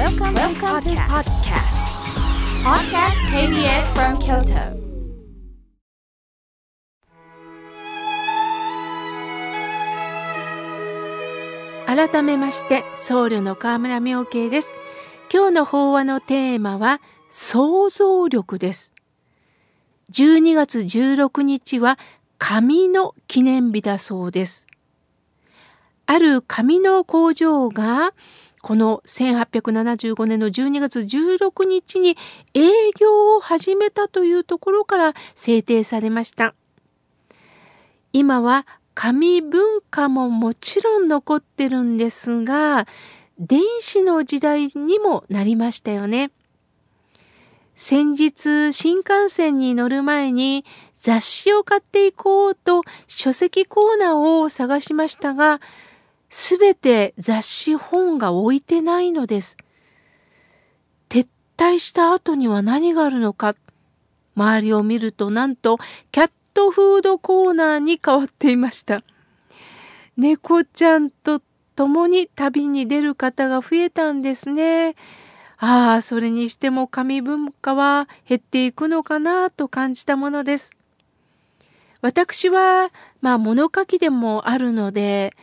Welcome, Welcome to podcast. Podcast KBS from Kyoto. 改めまして僧侶の河村明慶です今日の法話のテーマは想像力です12月16日は紙の記念日だそうですある紙の工場がこの1875年の12月16日に営業を始めたというところから制定されました今は紙文化ももちろん残ってるんですが電子の時代にもなりましたよね。先日新幹線に乗る前に雑誌を買っていこうと書籍コーナーを探しましたがすべて雑誌本が置いてないのです。撤退した後には何があるのか周りを見るとなんとキャットフードコーナーに変わっていました。猫ちゃんと共に旅に出る方が増えたんですね。ああ、それにしても紙文化は減っていくのかなと感じたものです。私は、まあ物書きでもあるので、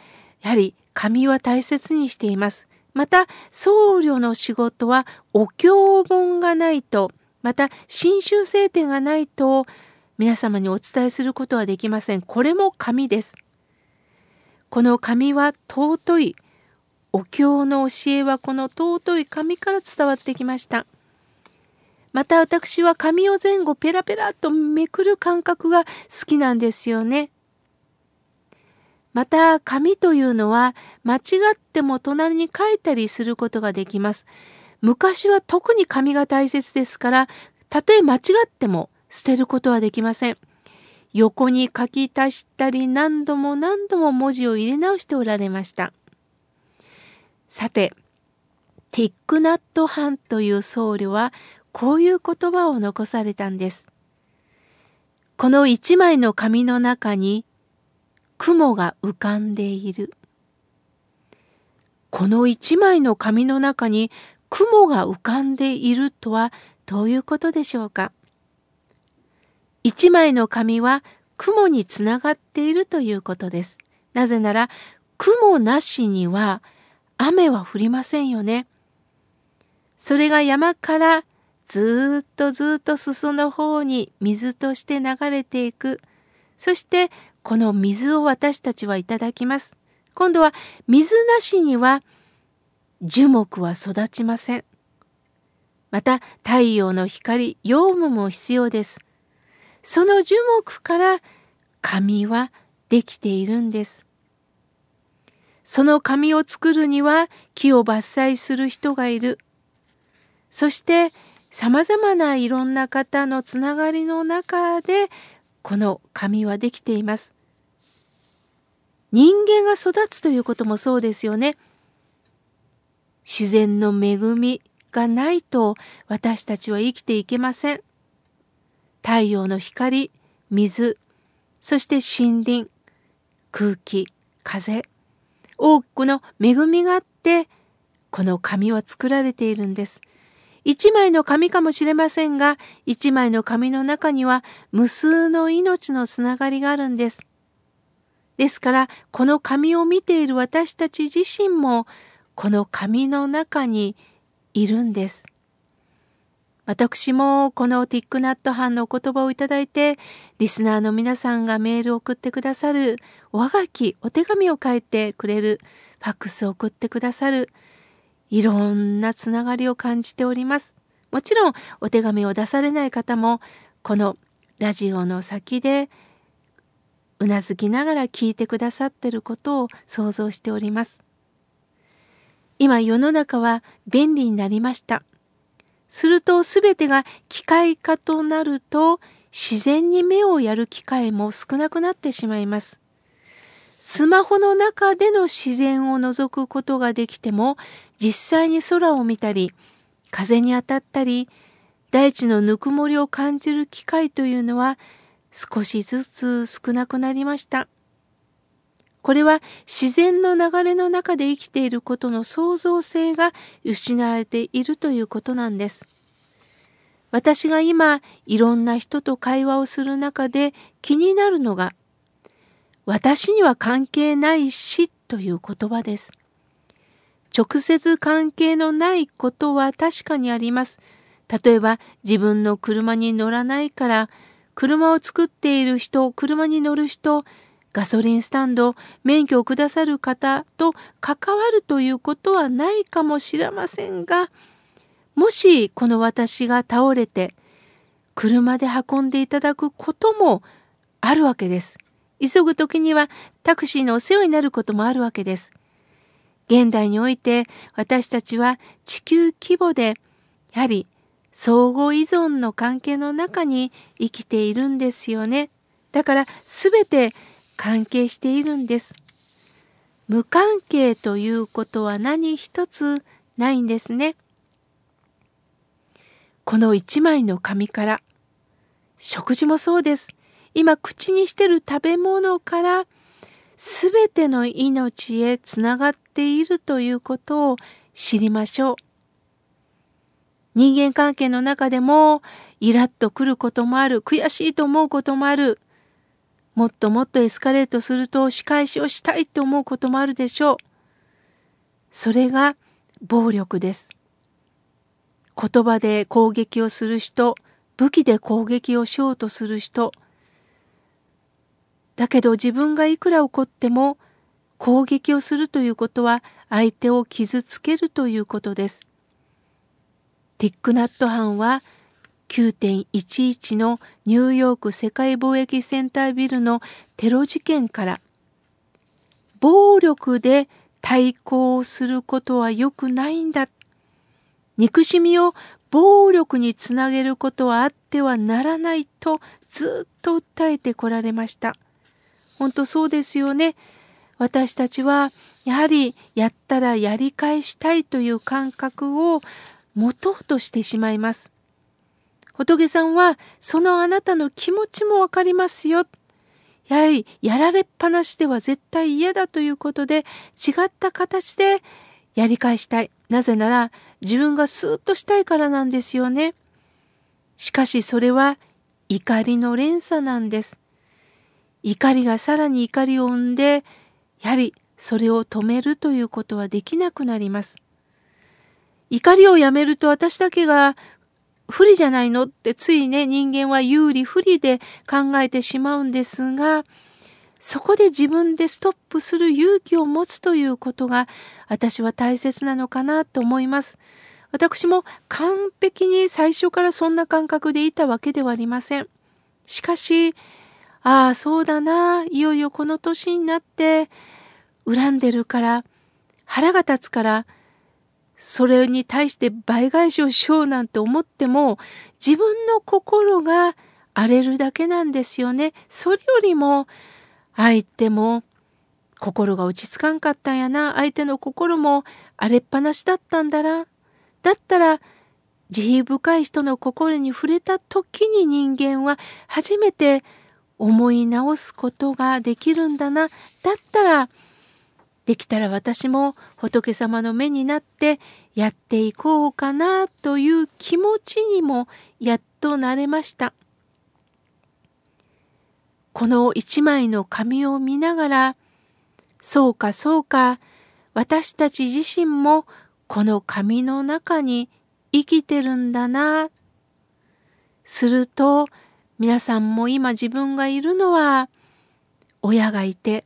やはり紙は大切にしています。また、僧侶の仕事はお経本がないと、また、新修正点がないと、皆様にお伝えすることはできません。これも紙です。この紙は尊い。お経の教えはこの尊い紙から伝わってきました。また私は紙を前後ペラペラとめくる感覚が好きなんですよね。また紙というのは間違っても隣に書いたりすることができます。昔は特に紙が大切ですからたとえ間違っても捨てることはできません。横に書き足したり何度も何度も文字を入れ直しておられました。さて、ティックナットハンという僧侶はこういう言葉を残されたんです。この一枚の紙の中に雲が浮かんでいる。この一枚の紙の中に雲が浮かんでいるとはどういうことでしょうか？一枚の紙は雲につながっているということです。なぜなら雲なしには雨は降りませんよね。それが山からずっとずっと裾の方に水として流れていく。そしてこの水を私たちはいただきます。今度は水なしには樹木は育ちません。また太陽の光、養分も必要です。その樹木から紙はできているんです。その紙を作るには木を伐採する人がいる。そして様々ないろんな方のつながりの中でこの紙はできています。人間が育つということもそうですよね。自然の恵みがないと私たちは生きていけません。太陽の光、水、そして森林、空気、風、多くの恵みがあって、この紙は作られているんです。一枚の紙かもしれませんが、一枚の紙の中には無数の命のつながりがあるんです。ですから、この紙を見ている私たち自身も、この紙の中にいるんです。私もこのティックナット班のお言葉をいただいて、リスナーの皆さんがメールを送ってくださる、おはがき、お手紙を書いてくれる、ファックスを送ってくださる、いろんなつながりを感じております。もちろんお手紙を出されない方も、このラジオの先でうなずきながら聞いてくださってることを想像しております。今世の中は便利になりました。すると全てが機械化となると自然に目をやる機会も少なくなってしまいます。スマホの中での自然を覗くことができても実際に空を見たり風に当たったり大地のぬくもりを感じる機会というのは少しずつ少なくなりました。これは自然の流れの中で生きていることの創造性が失われているということなんです。私が今いろんな人と会話をする中で気になるのが私には関係ないしという言葉です。直接関係のないことは確かにあります。例えば自分の車に乗らないから車を作っている人、車に乗る人、ガソリンスタンド、免許をくださる方と関わるということはないかもしれませんが、もしこの私が倒れて車で運んでいただくこともあるわけです。急ぐ時にはタクシーのお世話になることもあるわけです。現代において私たちは地球規模でやはり相互依存の関係の中に生きているんですよね。だから全て関係しているんです。無関係ということは何一つないんですね。この一枚の紙から食事もそうです。今口にしてる食べ物から全ての命へつながっているということを知りましょう。人間関係の中でもイラッとくることもある悔しいと思うこともある。もっともっとエスカレートすると仕返しをしたいと思うこともあるでしょう。それが暴力です。言葉で攻撃をする人武器で攻撃をしようとする人だけど自分がいくら怒っても攻撃をするということは相手を傷つけるということです。ティックナット班は9.11のニューヨーク世界貿易センタービルのテロ事件から暴力で対抗することは良くないんだ。憎しみを暴力につなげることはあってはならないとずっと訴えてこられました。本当そうですよね。私たちはやはりやったらやり返したいという感覚を持とうとしてしまいます。仏さんはそのあなたの気持ちもわかりますよ。やはりやられっぱなしでは絶対嫌だということで違った形でやり返したい。なぜなら自分がスーッとしたいからなんですよね。しかしそれは怒りの連鎖なんです。怒りがさらに怒りを生んでやはりそれを止めるということはできなくなります。怒りをやめると私だけが不利じゃないのってついね人間は有利不利で考えてしまうんですがそこで自分でストップする勇気を持つということが私は大切なのかなと思います。私も完璧に最初からそんな感覚でいたわけではありません。しかし、ああ、そうだな、いよいよこの年になって恨んでるから、腹が立つから、それに対して倍返しをしようなんて思っても自分の心が荒れるだけなんですよね。それよりも相手も心が落ち着かんかったんやな相手の心も荒れっぱなしだったんだな。だったら慈悲深い人の心に触れた時に人間は初めて思い直すことができるんだな。だったらできたら私も仏様の目になってやっていこうかなという気持ちにもやっとなれました。この一枚の紙を見ながら、そうかそうか、私たち自身もこの紙の中に生きてるんだな。すると、皆さんも今自分がいるのは、親がいて、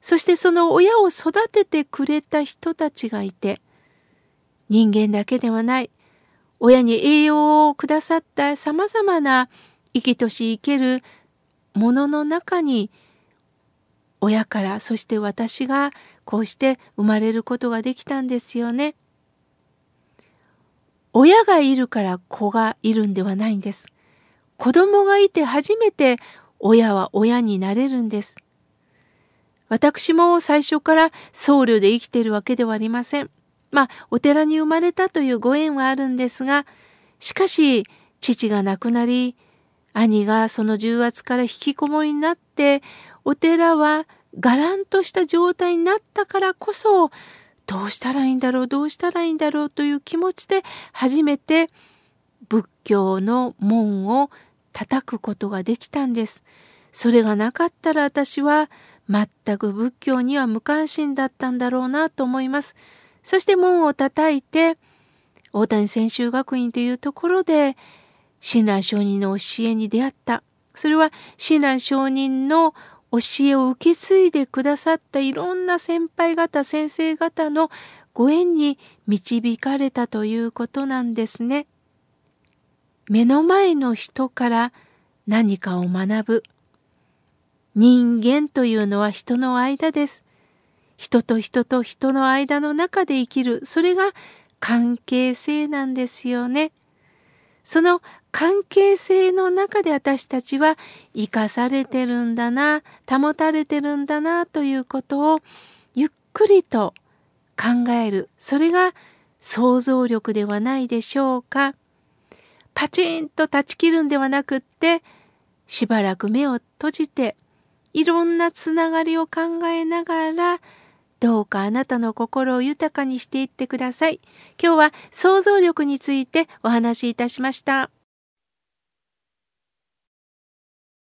そしてその親を育ててくれた人たちがいて、人間だけではない、親に栄養をくださった様々な生きとし生けるものの中に、親からそして私がこうして生まれることができたんですよね。親がいるから子がいるんではないんです。子供がいて初めて親は親になれるんです。私も最初から僧侶で生きているわけではありません。まあ、お寺に生まれたというご縁はあるんですが、しかし、父が亡くなり、兄がその重圧から引きこもりになって、お寺はがらんとした状態になったからこそどうしたらいいんだろうどうしたらいいんだろうという気持ちで初めて仏教の門を叩くことができたんです。それがなかったら私は全く仏教には無関心だったんだろうなと思います。そして門を叩いて大谷専修学院というところで親鸞上人の教えに出会った。それは親鸞上人の教えを受け継いでくださったいろんな先輩方先生方のご縁に導かれたということなんですね。目の前の人から何かを学ぶ。人間というのは人の間です。人と人と人の間の中で生きる。それが関係性なんですよね。その関係性の中で私たちは生かされてるんだな保たれてるんだなということをゆっくりと考えるそれが想像力ではないでしょうかパチンと断ち切るんではなくってしばらく目を閉じていろんなつながりを考えながらどうかあなたの心を豊かにしていってください。今日は想像力についてお話しいたしました。